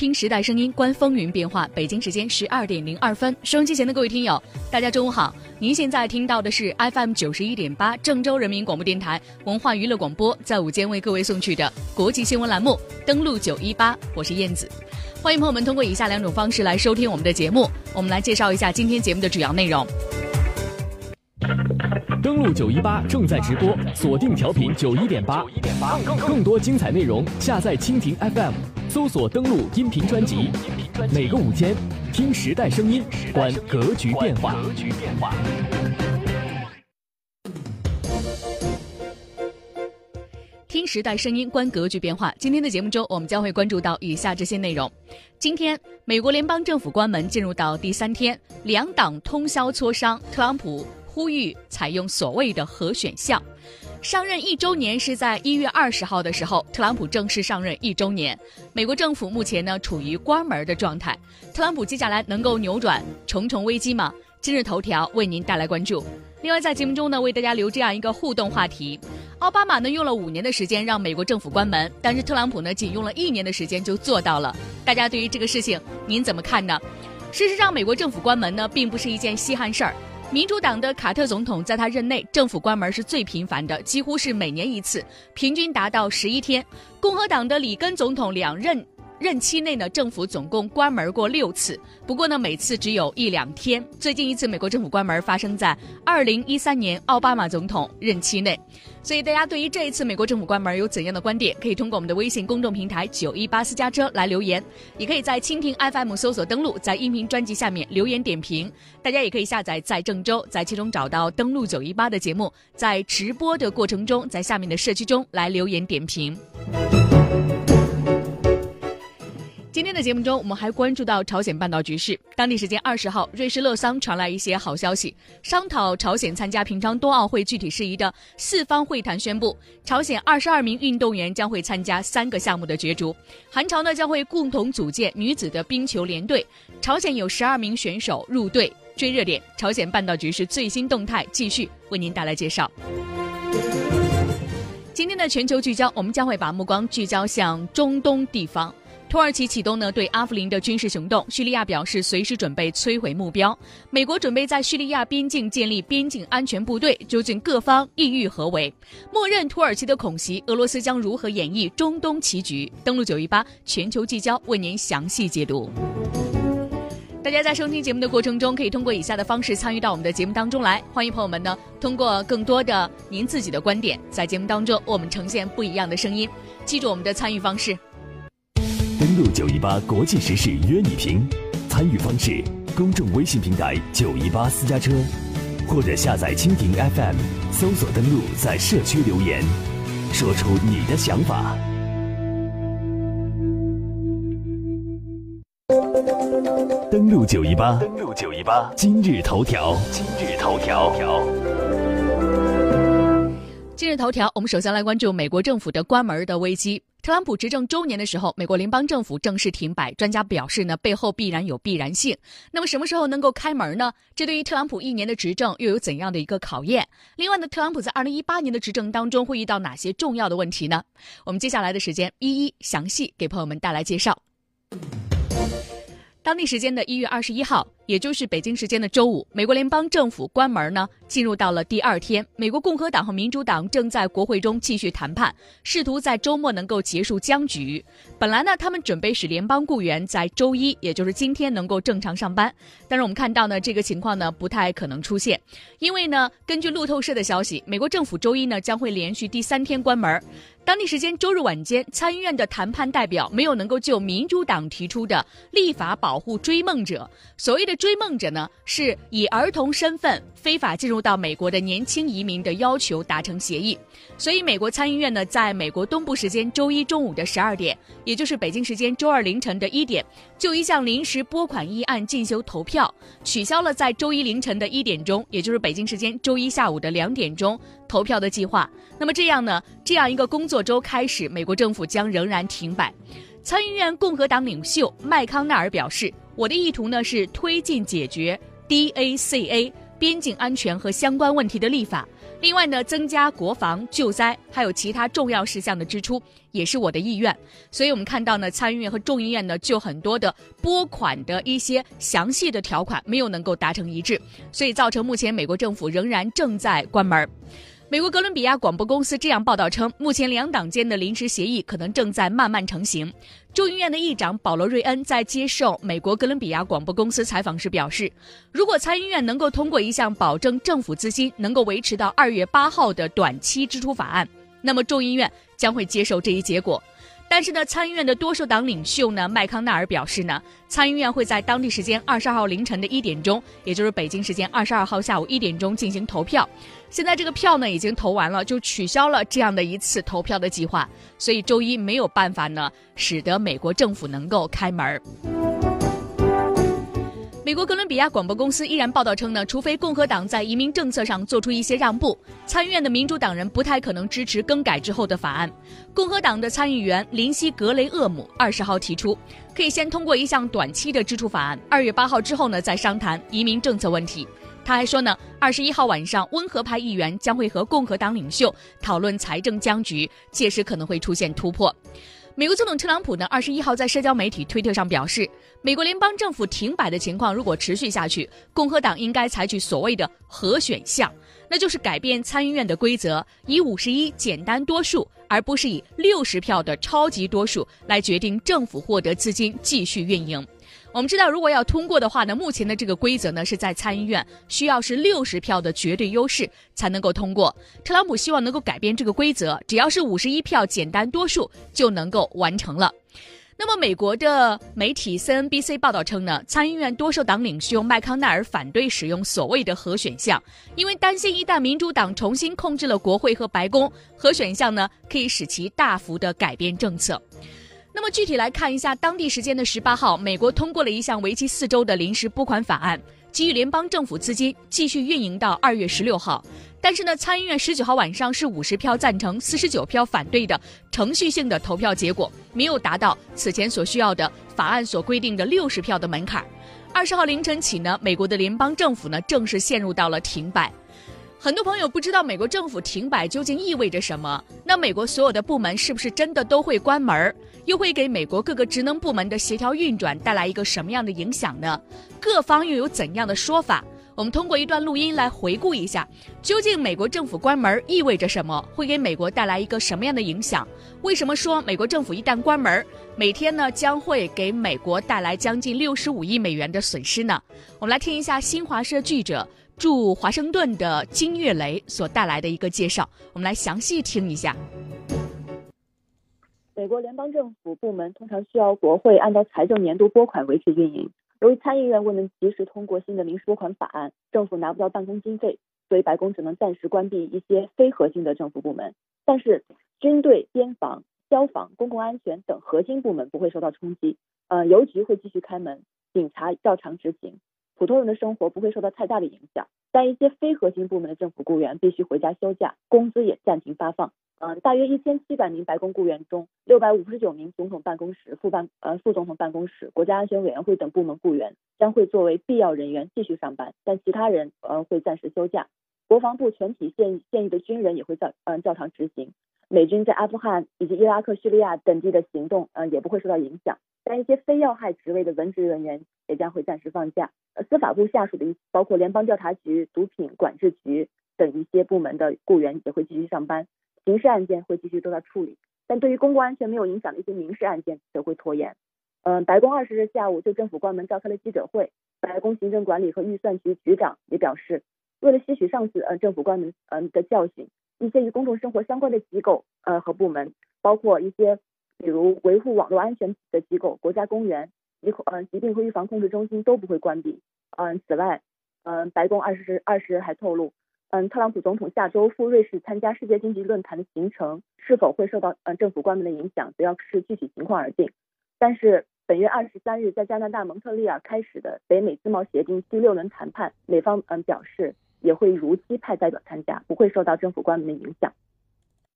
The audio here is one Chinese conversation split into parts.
听时代声音，观风云变化。北京时间十二点零二分，收音机前的各位听友，大家中午好。您现在听到的是 FM 九十一点八，郑州人民广播电台文化娱乐广播，在午间为各位送去的国际新闻栏目。登录九一八，我是燕子。欢迎朋友们通过以下两种方式来收听我们的节目。我们来介绍一下今天节目的主要内容。登录九一八正在直播，锁定调频九一点八，更多精彩内容下载蜻蜓 FM，搜索登录音频专辑。每个午间，听时代声音，观格局变化。听时代声音，观格局变化。今天的节目中，我们将会关注到以下这些内容：今天，美国联邦政府关门进入到第三天，两党通宵磋商，特朗普。呼吁采用所谓的核选项。上任一周年是在一月二十号的时候，特朗普正式上任一周年。美国政府目前呢处于关门的状态。特朗普接下来能够扭转重重危机吗？今日头条为您带来关注。另外，在节目中呢，为大家留这样一个互动话题：奥巴马呢用了五年的时间让美国政府关门，但是特朗普呢仅用了一年的时间就做到了。大家对于这个事情您怎么看呢？事实上，美国政府关门呢并不是一件稀罕事儿。民主党的卡特总统在他任内，政府关门是最频繁的，几乎是每年一次，平均达到十一天。共和党的里根总统两任。任期内呢，政府总共关门过六次，不过呢，每次只有一两天。最近一次美国政府关门发生在二零一三年奥巴马总统任期内，所以大家对于这一次美国政府关门有怎样的观点，可以通过我们的微信公众平台九一八私家车来留言，也可以在蜻蜓 FM 搜索登录，在音频专辑下面留言点评。大家也可以下载在郑州，在其中找到登录九一八的节目，在直播的过程中，在下面的社区中来留言点评。节目中，我们还关注到朝鲜半岛局势。当地时间二十号，瑞士乐桑传来一些好消息，商讨朝鲜参加平昌冬奥会具体事宜的四方会谈宣布，朝鲜二十二名运动员将会参加三个项目的角逐。韩朝呢将会共同组建女子的冰球联队，朝鲜有十二名选手入队。追热点，朝鲜半岛局势最新动态，继续为您带来介绍。今天的全球聚焦，我们将会把目光聚焦向中东地方。土耳其启动呢对阿夫林的军事行动，叙利亚表示随时准备摧毁目标。美国准备在叙利亚边境建立边境安全部队，究竟各方意欲何为？默认土耳其的恐袭，俄罗斯将如何演绎中东棋局？登录九一八全球聚焦为您详细解读。大家在收听节目的过程中，可以通过以下的方式参与到我们的节目当中来。欢迎朋友们呢通过更多的您自己的观点，在节目当中我们呈现不一样的声音。记住我们的参与方式。登录九一八国际时事约你评，参与方式：公众微信平台九一八私家车，或者下载蜻蜓 FM，搜索登录，在社区留言，说出你的想法。登录九一八，登录九一八，今日头条，今日头条。今日头条，我们首先来关注美国政府的关门的危机。特朗普执政周年的时候，美国联邦政府正式停摆。专家表示呢，背后必然有必然性。那么什么时候能够开门呢？这对于特朗普一年的执政又有怎样的一个考验？另外呢，特朗普在二零一八年的执政当中会遇到哪些重要的问题呢？我们接下来的时间一一详细给朋友们带来介绍。当地时间的一月二十一号。也就是北京时间的周五，美国联邦政府关门呢，进入到了第二天。美国共和党和民主党正在国会中继续谈判，试图在周末能够结束僵局。本来呢，他们准备使联邦雇员在周一，也就是今天能够正常上班。但是我们看到呢，这个情况呢不太可能出现，因为呢，根据路透社的消息，美国政府周一呢将会连续第三天关门。当地时间周日晚间，参议院的谈判代表没有能够就民主党提出的立法保护追梦者，所谓的。追梦者呢，是以儿童身份非法进入到美国的年轻移民的要求达成协议，所以美国参议院呢，在美国东部时间周一中午的十二点，也就是北京时间周二凌晨的一点，就一项临时拨款议案进行投票，取消了在周一凌晨的一点钟，也就是北京时间周一下午的两点钟投票的计划。那么这样呢，这样一个工作周开始，美国政府将仍然停摆。参议院共和党领袖麦康奈尔表示。我的意图呢是推进解决 DACA 边境安全和相关问题的立法。另外呢，增加国防、救灾还有其他重要事项的支出也是我的意愿。所以我们看到呢，参议院和众议院呢就很多的拨款的一些详细的条款没有能够达成一致，所以造成目前美国政府仍然正在关门。美国哥伦比亚广播公司这样报道称，目前两党间的临时协议可能正在慢慢成型。众议院的议长保罗·瑞恩在接受美国哥伦比亚广播公司采访时表示，如果参议院能够通过一项保证政府资金能够维持到二月八号的短期支出法案，那么众议院将会接受这一结果。但是呢，参议院的多数党领袖呢，麦康奈尔表示呢，参议院会在当地时间二十二号凌晨的一点钟，也就是北京时间二十二号下午一点钟进行投票。现在这个票呢已经投完了，就取消了这样的一次投票的计划，所以周一没有办法呢，使得美国政府能够开门。美国哥伦比亚广播公司依然报道称呢，除非共和党在移民政策上做出一些让步，参议院的民主党人不太可能支持更改之后的法案。共和党的参议员林西格雷厄姆二十号提出，可以先通过一项短期的支出法案，二月八号之后呢再商谈移民政策问题。他还说呢，二十一号晚上温和派议员将会和共和党领袖讨论财政僵局，届时可能会出现突破。美国总统特朗普呢，二十一号在社交媒体推特上表示，美国联邦政府停摆的情况如果持续下去，共和党应该采取所谓的核选项，那就是改变参议院的规则，以五十一简单多数，而不是以六十票的超级多数来决定政府获得资金继续运营。我们知道，如果要通过的话呢，目前的这个规则呢是在参议院需要是六十票的绝对优势才能够通过。特朗普希望能够改变这个规则，只要是五十一票简单多数就能够完成了。那么，美国的媒体 CNBC 报道称呢，参议院多数党领袖麦康奈尔反对使用所谓的核选项，因为担心一旦民主党重新控制了国会和白宫，核选项呢可以使其大幅的改变政策。那么具体来看一下，当地时间的十八号，美国通过了一项为期四周的临时拨款法案，给予联邦政府资金继续运营到二月十六号。但是呢，参议院十九号晚上是五十票赞成、四十九票反对的程序性的投票结果，没有达到此前所需要的法案所规定的六十票的门槛。二十号凌晨起呢，美国的联邦政府呢正式陷入到了停摆。很多朋友不知道美国政府停摆究竟意味着什么？那美国所有的部门是不是真的都会关门？又会给美国各个职能部门的协调运转带来一个什么样的影响呢？各方又有怎样的说法？我们通过一段录音来回顾一下，究竟美国政府关门意味着什么？会给美国带来一个什么样的影响？为什么说美国政府一旦关门，每天呢将会给美国带来将近六十五亿美元的损失呢？我们来听一下新华社记者。驻华盛顿的金岳雷所带来的一个介绍，我们来详细听一下。美国联邦政府部门通常需要国会按照财政年度拨款维持运营。由于参议院未能及时通过新的临时拨款法案，政府拿不到办公经费，所以白宫只能暂时关闭一些非核心的政府部门。但是，军队、边防、消防、公共安全等核心部门不会受到冲击。呃，邮局会继续开门，警察照常执行。普通人的生活不会受到太大的影响，但一些非核心部门的政府雇员必须回家休假，工资也暂停发放。嗯，大约一千七百名白宫雇员中，六百五十九名总统办公室、副办呃副总统办公室、国家安全委员会等部门雇员将会作为必要人员继续上班，但其他人呃会暂时休假。国防部全体现现役的军人也会照嗯照常执行。美军在阿富汗以及伊拉克、叙利亚等地的行动嗯也不会受到影响。但一些非要害职位的文职人员也将会暂时放假。呃，司法部下属的一包括联邦调查局、毒品管制局等一些部门的雇员也会继续上班，刑事案件会继续都在处理。但对于公共安全没有影响的一些民事案件则会拖延。嗯，白宫二十日下午就政府关门召开了记者会，白宫行政管理和预算局局长也表示，为了吸取上次呃政府关门嗯的教训，一些与公众生活相关的机构呃和部门，包括一些。比如维护网络安全的机构、国家公园、疾嗯疾病和预防控制中心都不会关闭。嗯，此外，嗯，白宫二十日二十日还透露，嗯，特朗普总统下周赴瑞士参加世界经济论坛的行程是否会受到嗯政府关门的影响，则要视具体情况而定。但是本月二十三日在加拿大蒙特利尔开始的北美自贸协定第六轮谈判，美方嗯表示也会如期派代表参加，不会受到政府关门的影响。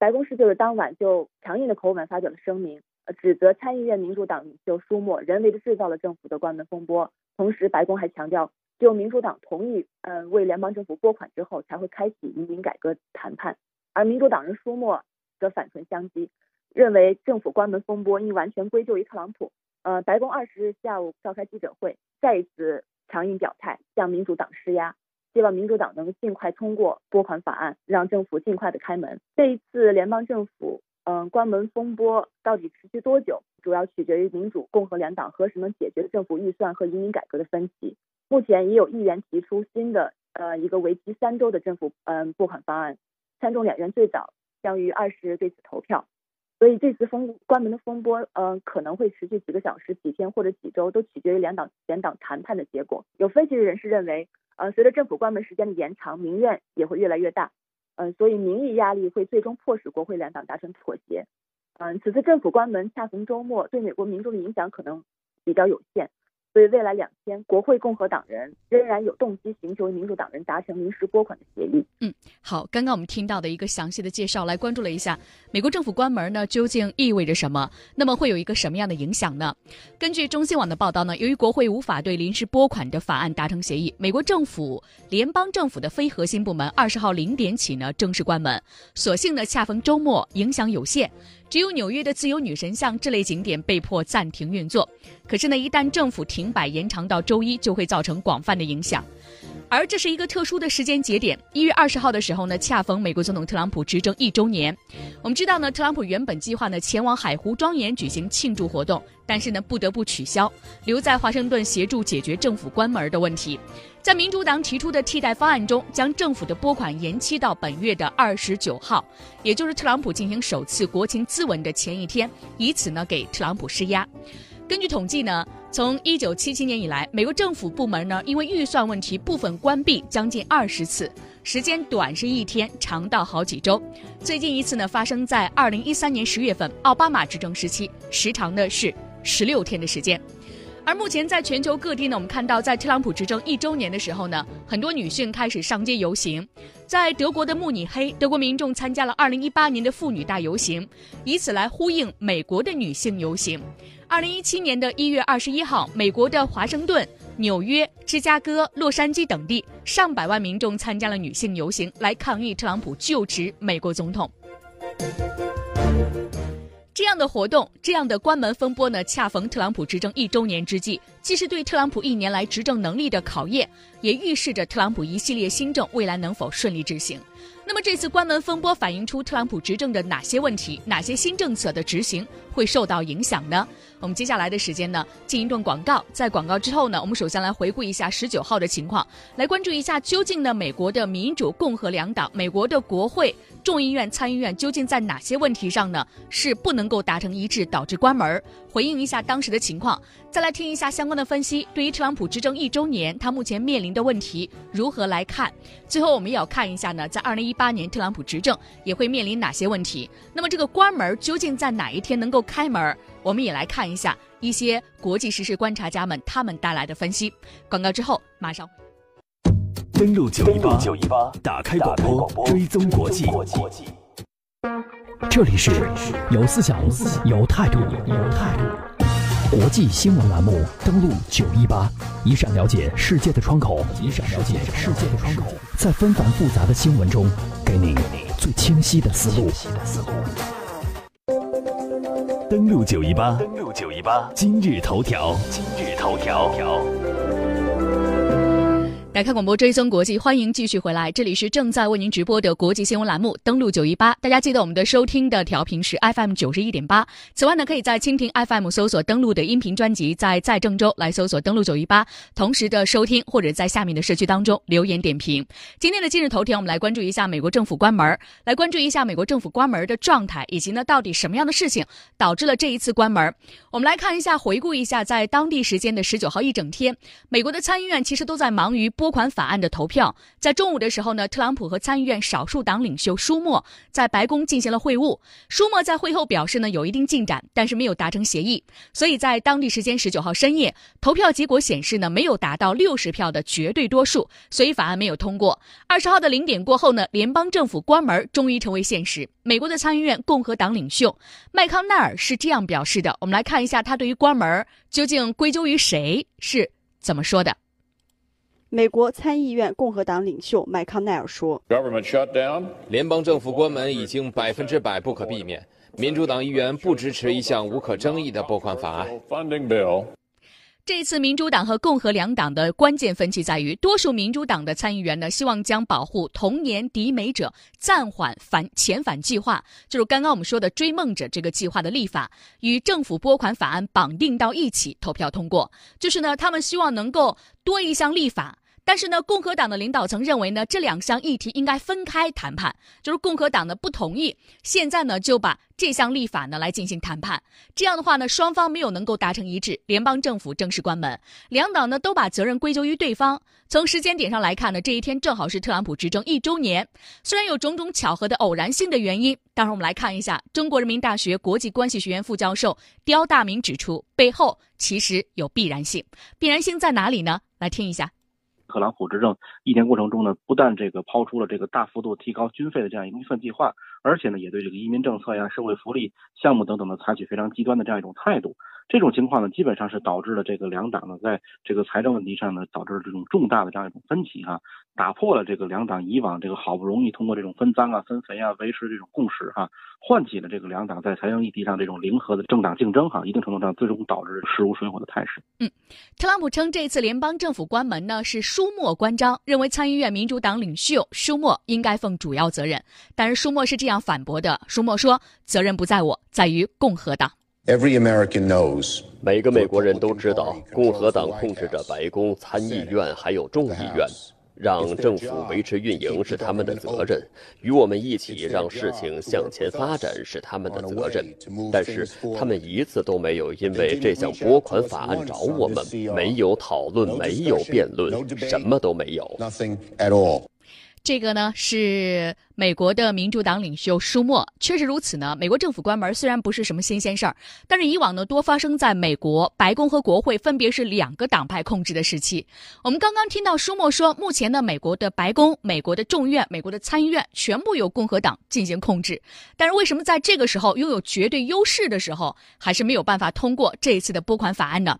白宫是就是当晚就强硬的口吻发表了声明，指责参议院民主党领袖舒默人为的制造了政府的关门风波。同时，白宫还强调，只有民主党同意，嗯，为联邦政府拨款之后，才会开启移民改革谈判。而民主党人舒默则反唇相讥，认为政府关门风波应完全归咎于特朗普。呃，白宫二十日下午召开记者会，再一次强硬表态，向民主党施压，希望民主党能尽快通过拨款法案，让政府尽快的开门。这一次联邦政府，嗯，关门风波到底持续多久，主要取决于民主、共和两党何时能解决政府预算和移民改革的分歧。目前已有议员提出新的，呃，一个为期三周的政府，嗯，拨款方案，参众两院最早将于二十日对此投票。所以这次封关门的风波，嗯，可能会持续几个小时、几天或者几周，都取决于两党两党谈判的结果。有分析人士认为，呃，随着政府关门时间的延长，民怨也会越来越大，嗯，所以民意压力会最终迫使国会两党达成妥协。嗯，此次政府关门恰逢周末，对美国民众的影响可能比较有限。所以未来两天，国会共和党人仍然有动机寻求民主党人达成临时拨款的协议。嗯，好，刚刚我们听到的一个详细的介绍，来关注了一下美国政府关门呢究竟意味着什么？那么会有一个什么样的影响呢？根据中新网的报道呢，由于国会无法对临时拨款的法案达成协议，美国政府联邦政府的非核心部门二十号零点起呢正式关门，所幸呢恰逢周末，影响有限。只有纽约的自由女神像这类景点被迫暂停运作。可是呢，一旦政府停摆延长到周一，就会造成广泛的影响。而这是一个特殊的时间节点，一月二十号的时候呢，恰逢美国总统特朗普执政一周年。我们知道呢，特朗普原本计划呢前往海湖庄园举行庆祝活动，但是呢不得不取消，留在华盛顿协助解决政府关门的问题。在民主党提出的替代方案中，将政府的拨款延期到本月的二十九号，也就是特朗普进行首次国情咨文的前一天，以此呢给特朗普施压。根据统计呢，从一九七七年以来，美国政府部门呢因为预算问题部分关闭将近二十次，时间短是一天，长到好几周。最近一次呢发生在二零一三年十月份，奥巴马执政时期，时长呢是十六天的时间。而目前在全球各地呢，我们看到在特朗普执政一周年的时候呢，很多女性开始上街游行。在德国的慕尼黑，德国民众参加了2018年的妇女大游行，以此来呼应美国的女性游行。2017年的一月二十一号，美国的华盛顿、纽约、芝加哥、洛杉矶等地，上百万民众参加了女性游行，来抗议特朗普就职美国总统。这样的活动，这样的关门风波呢，恰逢特朗普执政一周年之际，既是对特朗普一年来执政能力的考验，也预示着特朗普一系列新政未来能否顺利执行。那么这次关门风波反映出特朗普执政的哪些问题？哪些新政策的执行会受到影响呢？我们接下来的时间呢，进一段广告。在广告之后呢，我们首先来回顾一下十九号的情况，来关注一下究竟呢，美国的民主、共和两党，美国的国会、众议院、参议院究竟在哪些问题上呢，是不能够达成一致，导致关门？回应一下当时的情况，再来听一下相关的分析。对于特朗普执政一周年，他目前面临的问题如何来看？最后，我们也要看一下呢，在二零一八年特朗普执政也会面临哪些问题？那么这个关门究竟在哪一天能够开门？我们也来看一下一些国际时事观察家们他们带来的分析。广告之后马上登录九一八打开广播，追踪国际。这里是有思想、有态度、有态度国际新闻栏目。登录九一八，一扇了解世界的窗口，一扇了解世界的窗口，在纷繁复杂的新闻中，给你最清晰的思路。登录九一八，登录九一八，今日头条，今日头条。打开广播追踪国际，欢迎继续回来，这里是正在为您直播的国际新闻栏目。登录九一八，大家记得我们的收听的调频是 FM 九十一点八。此外呢，可以在蜻蜓 FM 搜索登录的音频专辑，在在郑州来搜索登录九一八，同时的收听或者在下面的社区当中留言点评。今天的今日头条，我们来关注一下美国政府关门，来关注一下美国政府关门的状态，以及呢到底什么样的事情导致了这一次关门。我们来看一下，回顾一下，在当地时间的十九号一整天，美国的参议院其实都在忙于。拨款法案的投票，在中午的时候呢，特朗普和参议院少数党领袖舒默在白宫进行了会晤。舒默在会后表示呢，有一定进展，但是没有达成协议。所以在当地时间十九号深夜，投票结果显示呢，没有达到六十票的绝对多数，所以法案没有通过。二十号的零点过后呢，联邦政府关门终于成为现实。美国的参议院共和党领袖麦康奈尔是这样表示的，我们来看一下他对于关门究竟归咎于谁是怎么说的。美国参议院共和党领袖麦康奈尔说：“联邦政府关门已经百分之百不可避免。民主党议员不支持一项无可争议的拨款法案。”这次民主党和共和两党的关键分歧在于，多数民主党的参议员呢，希望将保护童年抵美者暂缓返遣返计划，就是刚刚我们说的追梦者这个计划的立法，与政府拨款法案绑定到一起投票通过。就是呢，他们希望能够多一项立法。但是呢，共和党的领导层认为呢，这两项议题应该分开谈判，就是共和党呢不同意。现在呢，就把这项立法呢来进行谈判。这样的话呢，双方没有能够达成一致，联邦政府正式关门。两党呢都把责任归咎于对方。从时间点上来看呢，这一天正好是特朗普执政一周年。虽然有种种巧合的偶然性的原因，待会我们来看一下中国人民大学国际关系学院副教授刁大明指出，背后其实有必然性。必然性在哪里呢？来听一下。特朗普执政一年过程中呢，不但这个抛出了这个大幅度提高军费的这样一个预算计划，而且呢，也对这个移民政策呀、社会福利项目等等的采取非常极端的这样一种态度。这种情况呢，基本上是导致了这个两党呢，在这个财政问题上呢，导致了这种重大的这样一种分歧哈，打破了这个两党以往这个好不容易通过这种分赃啊、分肥啊维持这种共识哈，唤起了这个两党在财政议题上这种零和的政党竞争哈，一定程度上最终导致势如水火的态势。嗯，特朗普称这次联邦政府关门呢是舒默关张，认为参议院民主党领袖舒默应该负主要责任，但是舒默是这样反驳的：舒默说，责任不在我，在于共和党。Every American knows，每个美国人都知道，共和党控制着白宫、参议院还有众议院，让政府维持运营是他们的责任，与我们一起让事情向前发展是他们的责任。但是他们一次都没有因为这项拨款法案找我们，没有讨论，没有辩论，什么都没有。这个呢是美国的民主党领袖舒默，确实如此呢。美国政府关门虽然不是什么新鲜事儿，但是以往呢多发生在美国白宫和国会分别是两个党派控制的时期。我们刚刚听到舒默说，目前呢美国的白宫、美国的众院、美国的参议院全部由共和党进行控制，但是为什么在这个时候拥有绝对优势的时候，还是没有办法通过这一次的拨款法案呢？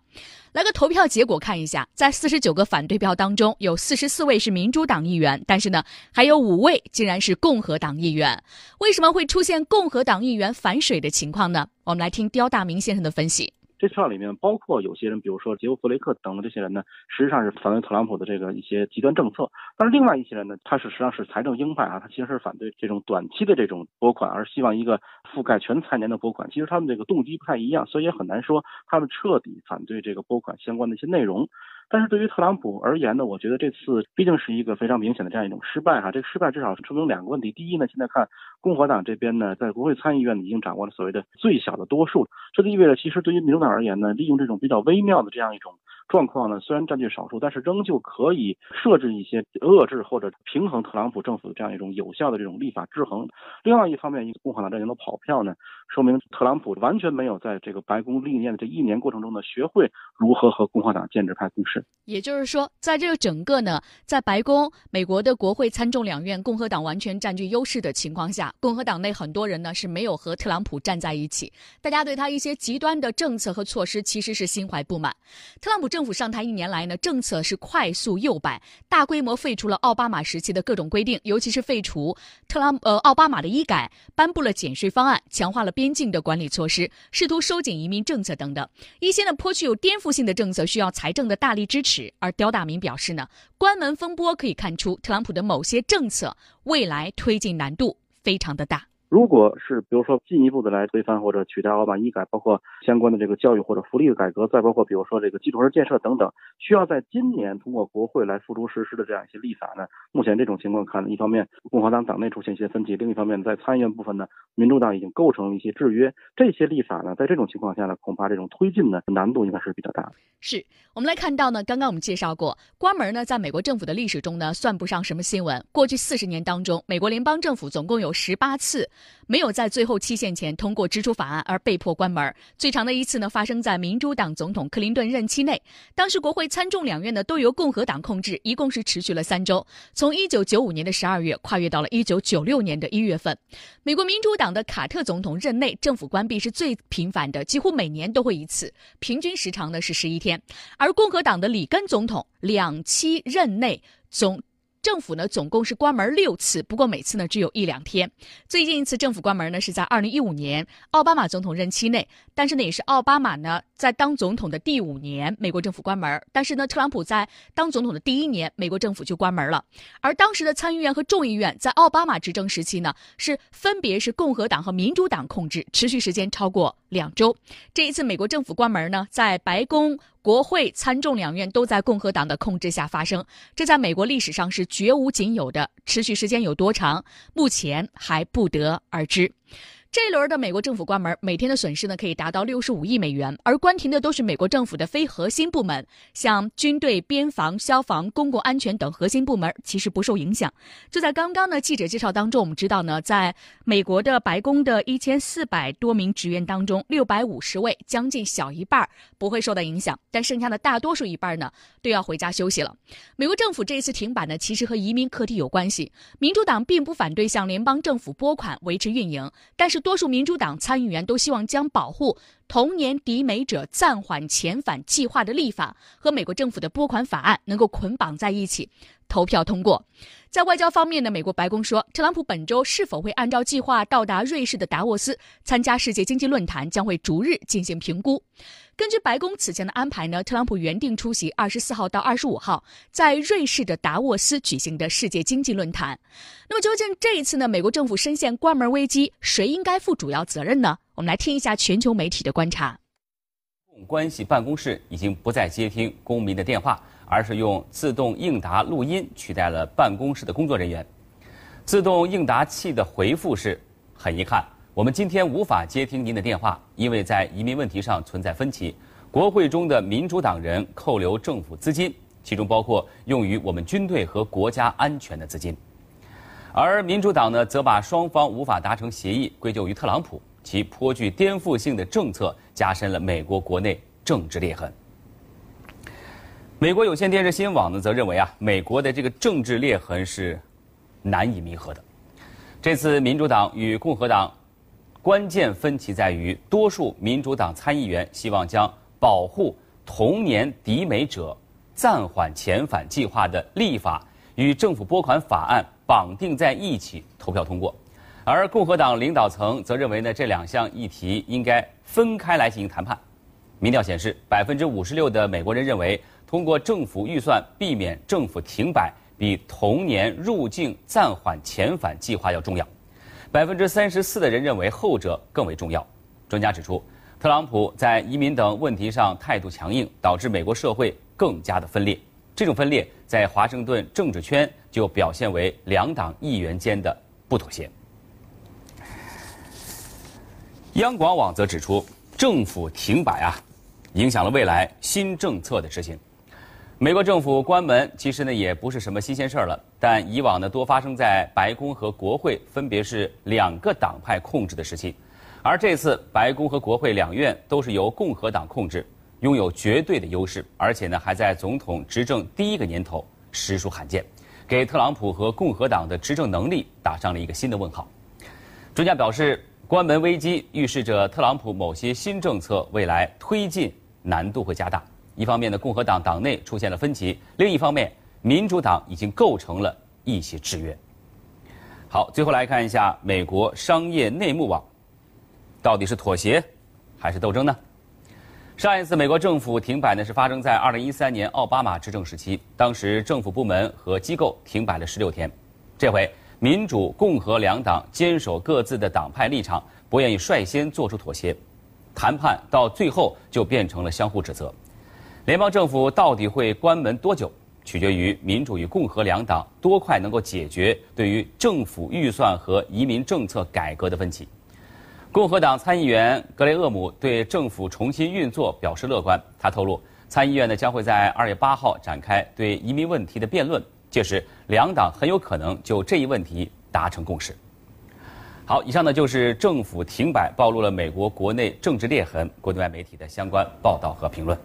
来个投票结果看一下，在四十九个反对票当中，有四十四位是民主党议员，但是呢，还有五位竟然是共和党议员。为什么会出现共和党议员反水的情况呢？我们来听刁大明先生的分析。这票里面包括有些人，比如说杰夫·弗雷克等的这些人呢，实际上是反对特朗普的这个一些极端政策。但是另外一些人呢，他是实际上是财政鹰派啊，他其实是反对这种短期的这种拨款，而希望一个覆盖全财年的拨款。其实他们这个动机不太一样，所以也很难说他们彻底反对这个拨款相关的一些内容。但是对于特朗普而言呢，我觉得这次毕竟是一个非常明显的这样一种失败哈。这个失败至少说明两个问题：第一呢，现在看共和党这边呢，在国会参议院已经掌握了所谓的最小的多数，这就意味着其实对于民主党而言呢，利用这种比较微妙的这样一种。状况呢，虽然占据少数，但是仍旧可以设置一些遏制或者平衡特朗普政府的这样一种有效的这种立法制衡。另外一方面，一个共和党阵营的跑票呢，说明特朗普完全没有在这个白宫历练的这一年过程中呢，学会如何和共和党建制派共事。也就是说，在这个整个呢，在白宫、美国的国会参众两院共和党完全占据优势的情况下，共和党内很多人呢是没有和特朗普站在一起，大家对他一些极端的政策和措施其实是心怀不满。特朗普。政府上台一年来呢，政策是快速右摆，大规模废除了奥巴马时期的各种规定，尤其是废除特朗呃奥巴马的医改，颁布了减税方案，强化了边境的管理措施，试图收紧移民政策等等。一些呢颇具有颠覆性的政策需要财政的大力支持。而刁大明表示呢，关门风波可以看出特朗普的某些政策未来推进难度非常的大。如果是比如说进一步的来推翻或者取代奥巴马医改，包括相关的这个教育或者福利的改革，再包括比如说这个基础设施建设等等，需要在今年通过国会来付诸实施的这样一些立法呢？目前这种情况看，一方面共和党党内出现一些分歧，另一方面在参议院部分呢，民主党已经构成了一些制约。这些立法呢，在这种情况下呢，恐怕这种推进呢难度应该是比较大的。是我们来看到呢，刚刚我们介绍过，关门呢，在美国政府的历史中呢，算不上什么新闻。过去四十年当中，美国联邦政府总共有十八次没有在最后期限前通过支出法案而被迫关门。最长的一次呢，发生在民主党总统克林顿任期内，当时国会参众两院呢都由共和党控制，一共是持续了三周，从一九九五年的十二月跨越到了一九九六年的一月份。美国民主党的卡特总统任内政府关闭是最频繁的，几乎每年都会一次，平均时长呢是十一天。而共和党的里根总统两期任内总。政府呢总共是关门六次，不过每次呢只有一两天。最近一次政府关门呢是在二零一五年奥巴马总统任期内，但是呢也是奥巴马呢在当总统的第五年，美国政府关门。但是呢特朗普在当总统的第一年，美国政府就关门了。而当时的参议院和众议院在奥巴马执政时期呢是分别是共和党和民主党控制，持续时间超过两周。这一次美国政府关门呢，在白宫。国会参众两院都在共和党的控制下发生，这在美国历史上是绝无仅有的。持续时间有多长，目前还不得而知。这一轮的美国政府关门，每天的损失呢可以达到六十五亿美元，而关停的都是美国政府的非核心部门，像军队、边防、消防、公共安全等核心部门其实不受影响。就在刚刚呢记者介绍当中，我们知道呢，在美国的白宫的一千四百多名职员当中，六百五十位，将近小一半不会受到影响，但剩下的大多数一半呢都要回家休息了。美国政府这一次停摆呢，其实和移民课题有关系。民主党并不反对向联邦政府拨款维持运营，但是。多数民主党参议员都希望将保护童年抵美者暂缓遣返计划的立法和美国政府的拨款法案能够捆绑在一起，投票通过。在外交方面呢，美国白宫说，特朗普本周是否会按照计划到达瑞士的达沃斯参加世界经济论坛，将会逐日进行评估。根据白宫此前的安排呢，特朗普原定出席二十四号到二十五号在瑞士的达沃斯举行的世界经济论坛。那么，究竟这一次呢，美国政府深陷关门危机，谁应该负主要责任呢？我们来听一下全球媒体的观察。公共关系办公室已经不再接听公民的电话。而是用自动应答录音取代了办公室的工作人员。自动应答器的回复是：很遗憾，我们今天无法接听您的电话，因为在移民问题上存在分歧。国会中的民主党人扣留政府资金，其中包括用于我们军队和国家安全的资金。而民主党呢，则把双方无法达成协议归咎于特朗普，其颇具颠覆性的政策加深了美国国内政治裂痕。美国有线电视新闻网呢，则认为啊，美国的这个政治裂痕是难以弥合的。这次民主党与共和党关键分歧在于，多数民主党参议员希望将保护童年抵美者暂缓遣返计划的立法与政府拨款法案绑定在一起投票通过，而共和党领导层则认为呢，这两项议题应该分开来进行谈判。民调显示，百分之五十六的美国人认为。通过政府预算避免政府停摆，比同年入境暂缓遣返计划要重要。百分之三十四的人认为后者更为重要。专家指出，特朗普在移民等问题上态度强硬，导致美国社会更加的分裂。这种分裂在华盛顿政治圈就表现为两党议员间的不妥协。央广网则指出，政府停摆啊，影响了未来新政策的执行。美国政府关门其实呢也不是什么新鲜事儿了，但以往呢多发生在白宫和国会分别是两个党派控制的时期，而这次白宫和国会两院都是由共和党控制，拥有绝对的优势，而且呢还在总统执政第一个年头，实属罕见，给特朗普和共和党的执政能力打上了一个新的问号。专家表示，关门危机预示着特朗普某些新政策未来推进难度会加大。一方面呢，共和党党内出现了分歧；另一方面，民主党已经构成了一些制约。好，最后来看一下美国商业内幕网，到底是妥协还是斗争呢？上一次美国政府停摆呢，是发生在二零一三年奥巴马执政时期，当时政府部门和机构停摆了十六天。这回民主、共和两党坚守各自的党派立场，不愿意率先做出妥协，谈判到最后就变成了相互指责。联邦政府到底会关门多久，取决于民主与共和两党多快能够解决对于政府预算和移民政策改革的分歧。共和党参议员格雷厄姆对政府重新运作表示乐观。他透露，参议院呢将会在二月八号展开对移民问题的辩论，确实两党很有可能就这一问题达成共识。好，以上呢就是政府停摆暴露了美国国内政治裂痕，国内外媒体的相关报道和评论。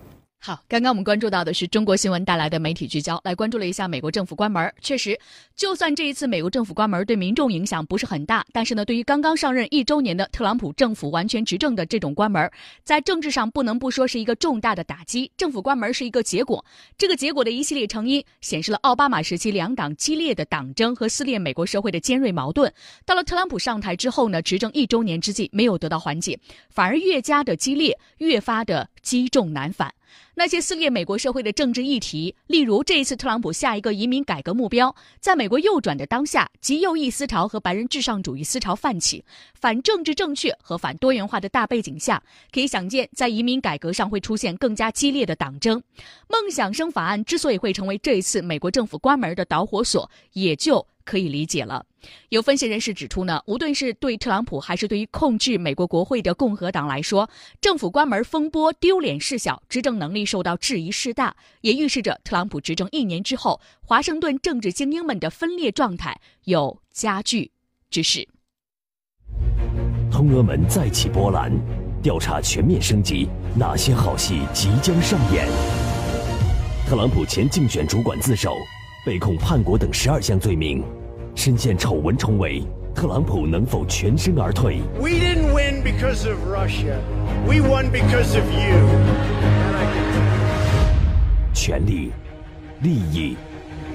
好，刚刚我们关注到的是中国新闻带来的媒体聚焦，来关注了一下美国政府关门。确实，就算这一次美国政府关门对民众影响不是很大，但是呢，对于刚刚上任一周年的特朗普政府完全执政的这种关门，在政治上不能不说是一个重大的打击。政府关门是一个结果，这个结果的一系列成因显示了奥巴马时期两党激烈的党争和撕裂美国社会的尖锐矛盾。到了特朗普上台之后呢，执政一周年之际没有得到缓解，反而越加的激烈，越发的积重难返。那些撕裂美国社会的政治议题，例如这一次特朗普下一个移民改革目标，在美国右转的当下，极右翼思潮和白人至上主义思潮泛起，反政治正确和反多元化的大背景下，可以想见，在移民改革上会出现更加激烈的党争。梦想生法案之所以会成为这一次美国政府关门的导火索，也就。可以理解了。有分析人士指出呢，无论是对特朗普还是对于控制美国国会的共和党来说，政府关门风波丢脸事小，执政能力受到质疑事大，也预示着特朗普执政一年之后，华盛顿政治精英们的分裂状态有加剧之势。通俄门再起波澜，调查全面升级，哪些好戏即将上演？特朗普前竞选主管自首，被控叛国等十二项罪名。深陷丑闻重围，特朗普能否全身而退？We didn't win because of Russia. We won because of you. 权力、利益、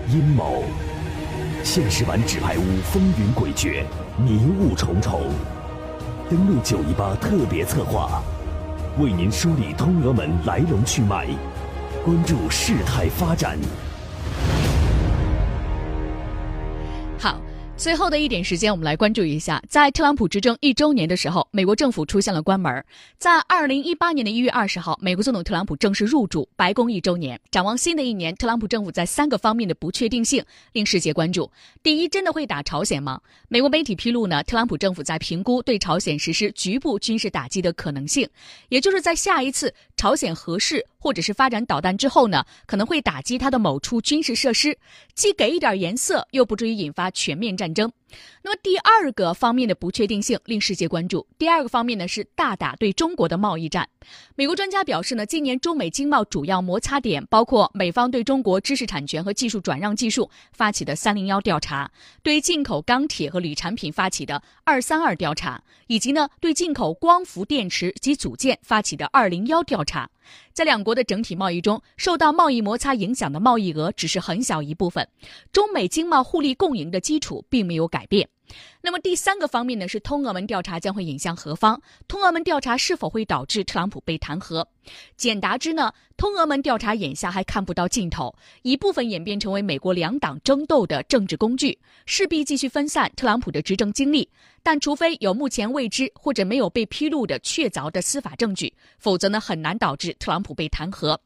阴谋，现实版纸牌屋风云诡谲，迷雾重重。登录九一八特别策划，为您梳理通俄门来龙去脉，关注事态发展。最后的一点时间，我们来关注一下，在特朗普执政一周年的时候，美国政府出现了关门。在二零一八年的一月二十号，美国总统特朗普正式入主白宫一周年。展望新的一年，特朗普政府在三个方面的不确定性令世界关注。第一，真的会打朝鲜吗？美国媒体披露呢，特朗普政府在评估对朝鲜实施局部军事打击的可能性，也就是在下一次朝鲜核试或者是发展导弹之后呢，可能会打击它的某处军事设施，既给一点颜色，又不至于引发全面战。争。那么第二个方面的不确定性令世界关注。第二个方面呢是大打对中国的贸易战。美国专家表示呢，今年中美经贸主要摩擦点包括美方对中国知识产权和技术转让技术发起的“三零幺”调查，对进口钢铁和铝产品发起的“二三二”调查，以及呢对进口光伏电池及组件发起的“二零幺”调查。在两国的整体贸易中，受到贸易摩擦影响的贸易额只是很小一部分，中美经贸互利共赢的基础并没有改变。那么第三个方面呢，是通俄门调查将会引向何方？通俄门调查是否会导致特朗普被弹劾？简答之呢，通俄门调查眼下还看不到尽头，一部分演变成为美国两党争斗的政治工具，势必继续分散特朗普的执政精力。但除非有目前未知或者没有被披露的确凿的司法证据，否则呢，很难导致特朗普被弹劾。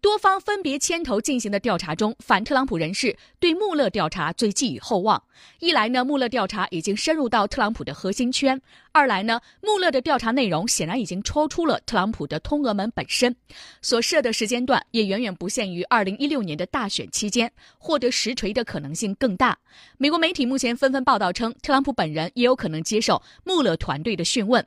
多方分别牵头进行的调查中，反特朗普人士对穆勒调查最寄予厚望。一来呢，穆勒调查已经深入到特朗普的核心圈；二来呢，穆勒的调查内容显然已经超出了特朗普的通俄门本身，所设的时间段也远远不限于二零一六年的大选期间，获得实锤的可能性更大。美国媒体目前纷纷报道称，特朗普本人也有可能接受穆勒团队的讯问。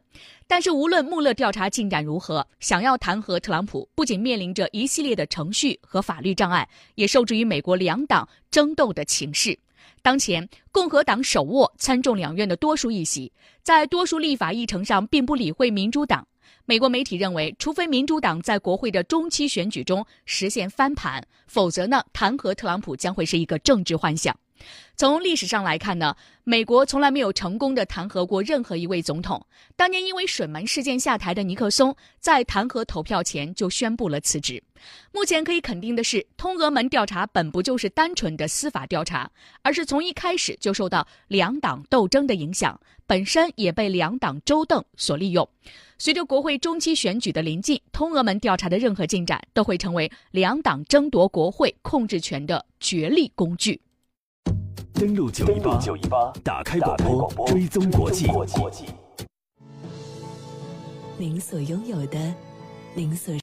但是，无论穆勒调查进展如何，想要弹劾特朗普，不仅面临着一系列的程序和法律障碍，也受制于美国两党争斗的情势。当前，共和党手握参众两院的多数议席，在多数立法议程上并不理会民主党。美国媒体认为，除非民主党在国会的中期选举中实现翻盘，否则呢，弹劾特朗普将会是一个政治幻想。从历史上来看呢，美国从来没有成功的弹劾过任何一位总统。当年因为水门事件下台的尼克松，在弹劾投票前就宣布了辞职。目前可以肯定的是，通俄门调查本不就是单纯的司法调查，而是从一开始就受到两党斗争的影响，本身也被两党周邓所利用。随着国会中期选举的临近，通俄门调查的任何进展都会成为两党争夺国会控制权的角力工具。登录九一八，打开广播，追踪国际。您所拥有的，您所。